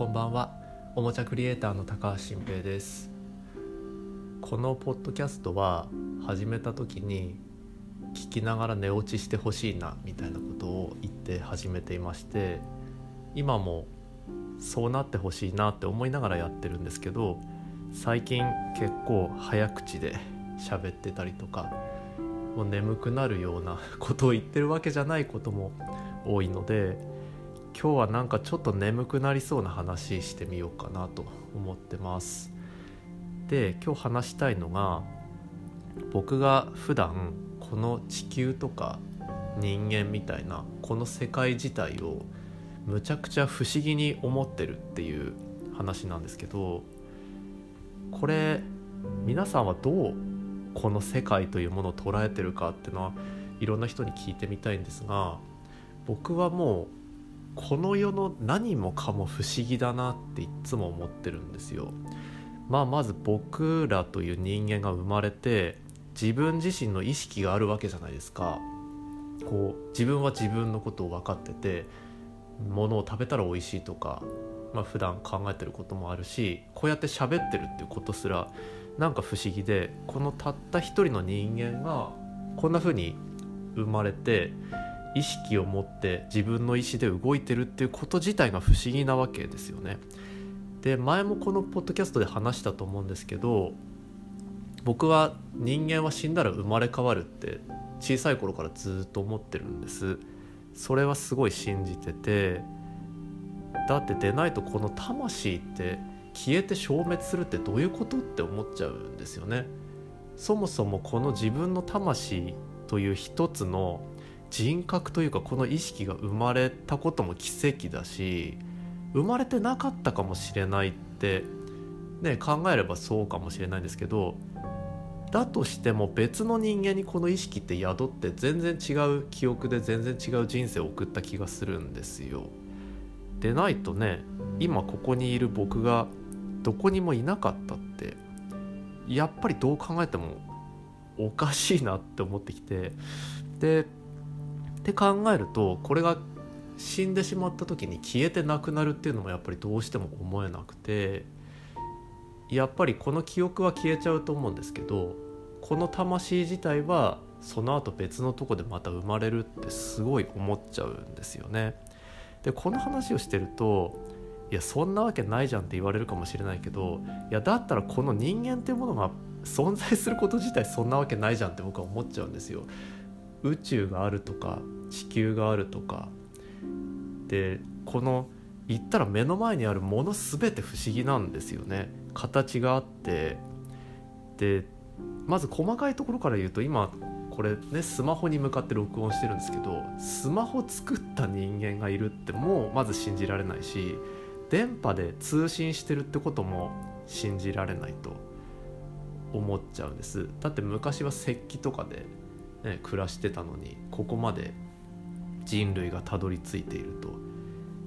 こんばんは。おもちゃクリエイターの高橋新平です。このポッドキャストは始めた時に聞きながら寝落ちしてほしいなみたいなことを言って始めていまして今もそうなってほしいなって思いながらやってるんですけど最近結構早口で喋ってたりとかもう眠くなるようなことを言ってるわけじゃないことも多いので今日はなんかちょっと眠くなりそうな話してみようかなと思ってます。で今日話したいのが僕が普段この地球とか人間みたいなこの世界自体をむちゃくちゃ不思議に思ってるっていう話なんですけどこれ皆さんはどうこの世界というものを捉えてるかっていうのはいろんな人に聞いてみたいんですが僕はもうこの世の何もかも不思議だなっていつも思ってるんですよ。まあまず僕らという人間が生まれて自分自身の意識があるわけじゃないですか。こう自分は自分のことを分かってて物を食べたら美味しいとか、まあ普段考えてることもあるしこうやって喋ってるっていうことすらなんか不思議でこのたった一人の人間がこんな風に生まれて意識を持って自分の意思で動いてるっていうこと自体が不思議なわけですよね。で前もこのポッドキャストで話したと思うんですけど僕は人間は死んだら生まれ変わるって小さい頃からずっと思ってるんですそれはすごい信じててだって出ないとこの魂って消えて消滅するってどういうことって思っちゃうんですよねそもそもこの自分の魂という一つの人格というかこの意識が生まれたことも奇跡だし生まれてなかったかもしれないってね考えればそうかもしれないんですけどだとしても別の人間にこの意識って宿って全然違う記憶で全然違う人生を送った気がするんですよ。でないとね今ここにいる僕がどこにもいなかったってやっぱりどう考えてもおかしいなって思ってきてでって考えるとこれが死んでしまった時に消えてなくなるっていうのもやっぱりどうしても思えなくてやっぱりこの記憶は消えちゃうと思うんですけどこの魂自体はその後別のとこでまた生まれるってすごい思っちゃうんですよね。でこの話をしてるといやそんなわけないじゃんって言われるかもしれないけどいやだったらこの人間っていうものが存在すること自体そんなわけないじゃんって僕は思っちゃうんですよ。宇宙があるとか地球があるとかでこの言ったら目の前にあるもの全て不思議なんですよね。形があってでまず細かいところから言うと今これねスマホに向かって録音してるんですけどスマホ作った人間がいるってもうまず信じられないし電波で通信してるってことも信じられないと思っちゃうんです。だって昔は石器とかで、ね、暮らしてたのにここまで人類がたどり着いていると。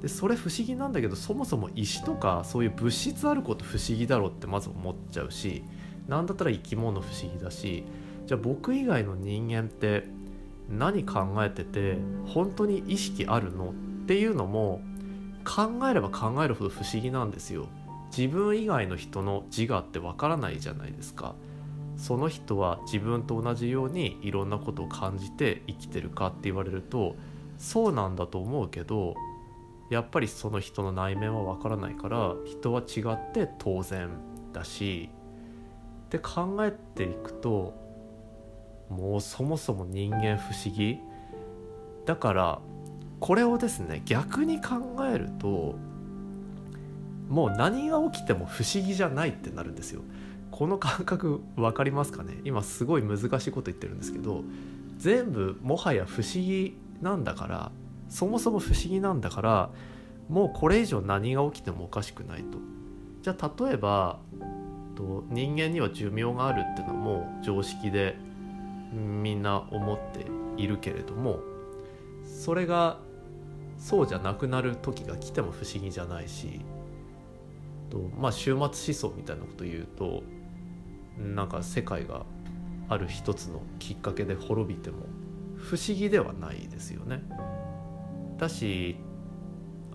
でそれ不思議なんだけどそもそも石とかそういう物質あること不思議だろうってまず思っちゃうし何だったら生き物不思議だしじゃあ僕以外の人間って何考えてて本当に意識あるの？っていうのも考えれば考えるほど不思議なんですよ。自分以外の人の自我ってわからないじゃないですか。その人は自分と同じようにいろんなことを感じて生きてるかって言われるとそうなんだと思うけどやっぱりその人の内面はわからないから人は違って当然だしって考えていくともうそもそも人間不思議だからこれをですね逆に考えるともう何が起きても不思議じゃないってなるんですよ。この感覚分かりますかね？今すごい難しいこと言ってるんですけど全部もはや不思議なんだからそもそも不思議なんだからもうこれ以上何が起きてもおかしくないと。じゃあ例えばと人間には寿命があるっていうのも常識でみんな思っているけれどもそれがそうじゃなくなる時が来ても不思議じゃないしとまあ終末思想みたいなこと言うとなんか世界がある一つのきっかけで滅びても不思議ではないですよね。だし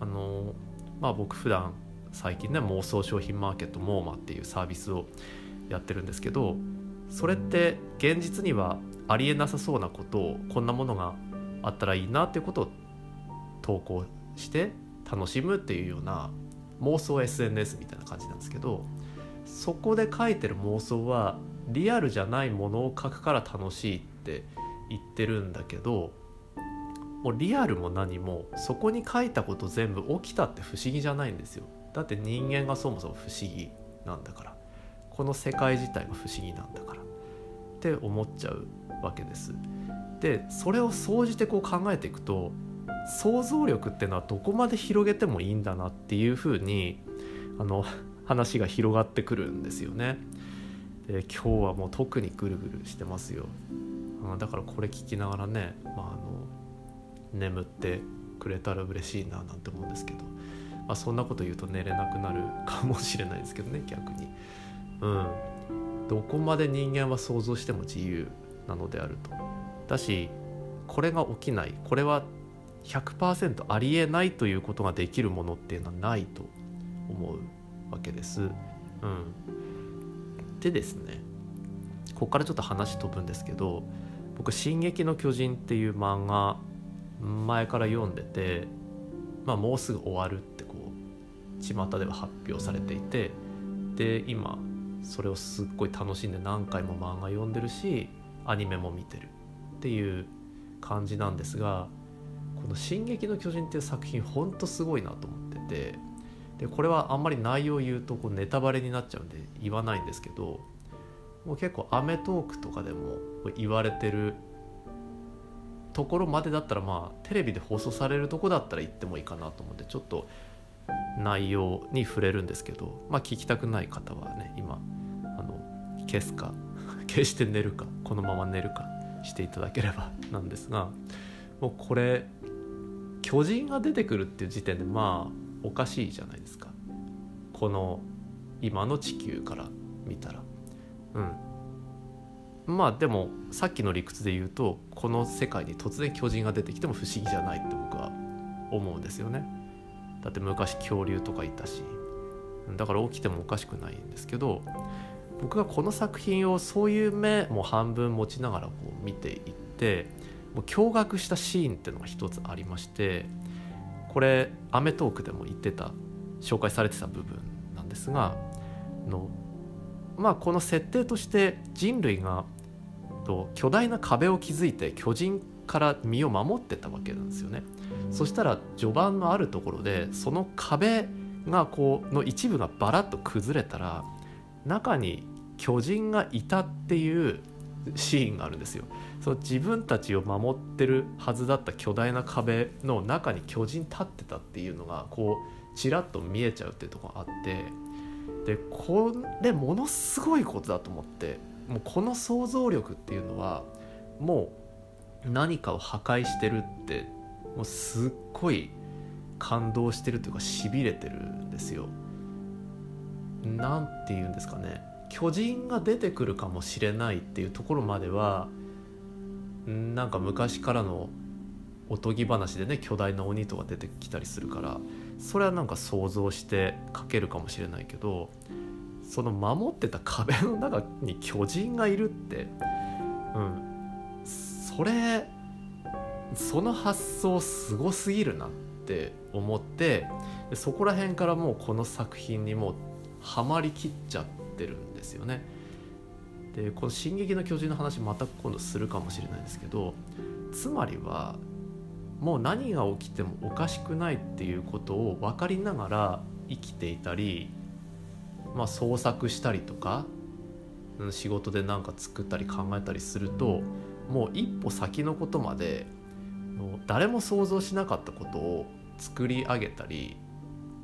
あのまあ僕普段最近ね妄想商品マーケットモーマっていうサービスをやってるんですけどそれって現実にはありえなさそうなことをこんなものがあったらいいなっていうことを投稿して楽しむっていうような妄想 SNS みたいな感じなんですけどそこで書いてる妄想はリアルじゃないものを書くから楽しいって言ってるんだけどもうリアルも何もそこに書いたこと全部起きたって不思議じゃないんですよ。だって人間がそもそも不思議なんだから。この世界自体が不思議なんだから。って思っちゃうわけです。でそれを総じてこう考えていくと想像力っていうのはどこまで広げてもいいんだなっていうふうにあの話が広がってくるんですよね。で今日はもう特にぐるぐるしてますよ。だからこれ聞きながらね、まあ、あの眠ってくれたら嬉しいななんて思うんですけど、まあ、そんなこと言うと寝れなくなるかもしれないですけどね逆に。うん、どこまで人間は想像しても自由なのであると。だしこれが起きない。これは100%ありえないということができるものっていうのはないと思う。わけです。うん、でですねここからちょっと話飛ぶんですけど僕「進撃の巨人」っていう漫画前から読んでて、まあ、もうすぐ終わるってこう巷では発表されていてで今それをすっごい楽しんで何回も漫画読んでるしアニメも見てるっていう感じなんですがこの「進撃の巨人」っていう作品ほんとすごいなと思っててでこれはあんまり内容を言うとこうネタバレになっちゃうんで言わないんですけどもう結構『アメトーーク』とかでも言われてるところまでだったらまあテレビで放送されるとこだったら言ってもいいかなと思ってちょっと内容に触れるんですけどまあ聞きたくない方はね今あの消すか 消して寝るかこのまま寝るかしていただければ なんですがもうこれ巨人が出てくるっていう時点でまあおかしいじゃないですか。この今の地球から見たら。うん。まあでもさっきの理屈で言うとこの世界に突然巨人が出てきても不思議じゃないって僕は思うんですよね。だって昔恐竜とかいたし。だから起きてもおかしくないんですけど僕がこの作品をそういう目も半分持ちながらこう見ていってもう驚愕したシーンっていうのが一つありましてこれ『アメトーーク』でも言ってた紹介されてた部分なんですがのまあこの設定として人類がと巨大な壁を築いて巨人から身を守ってたわけなんですよね。そしたら序盤のあるところでその壁がこうの一部がバラッと崩れたら中に巨人がいたっていうシーンがあるんですよ。その自分たちを守ってるはずだった巨大な壁の中に巨人立ってたっていうのがこうちらっと見えちゃうっていうとこがあってでこれものすごいことだと思ってもうこの想像力っていうのはもう何かを破壊してるってもうすっごい感動してるというかしびれてるんですよ。なんて言うんですかね巨人が出てくるかもしれないっていうところまではなんか昔からのおとぎ話でね巨大な鬼とか出てきたりするからそれはなんか想像して書けるかもしれないけどその守ってた壁の中に巨人がいるってうんそれその発想すごすぎるなって思ってそこら辺からもうこの作品にもうハマりきっちゃってるんですよね。でこの「進撃の巨人」の話また今度するかもしれないですけどつまりはもう何が起きてもおかしくないっていうことを分かりながら生きていたりまあ、創作したりとか、仕事で何か作ったり考えたりするともう一歩先のことまで誰も想像しなかったことを作り上げたり、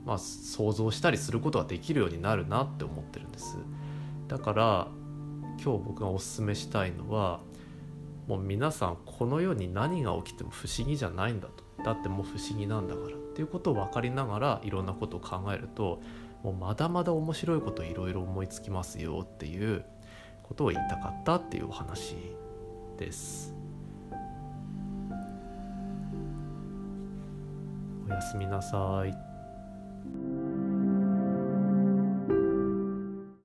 まあ、想像したりすることができるようになるなって思ってるんですだから今日僕がおすすめしたいのはもう皆さんこの世に何が起きても不思議じゃないんだとだってもう不思議なんだからっていうことを分かりながらいろんなことを考えるともうまだまだ面白いこといろいろ思いつきますよっていうことを言いたかったっていうお話です。おやすみなさい。thank you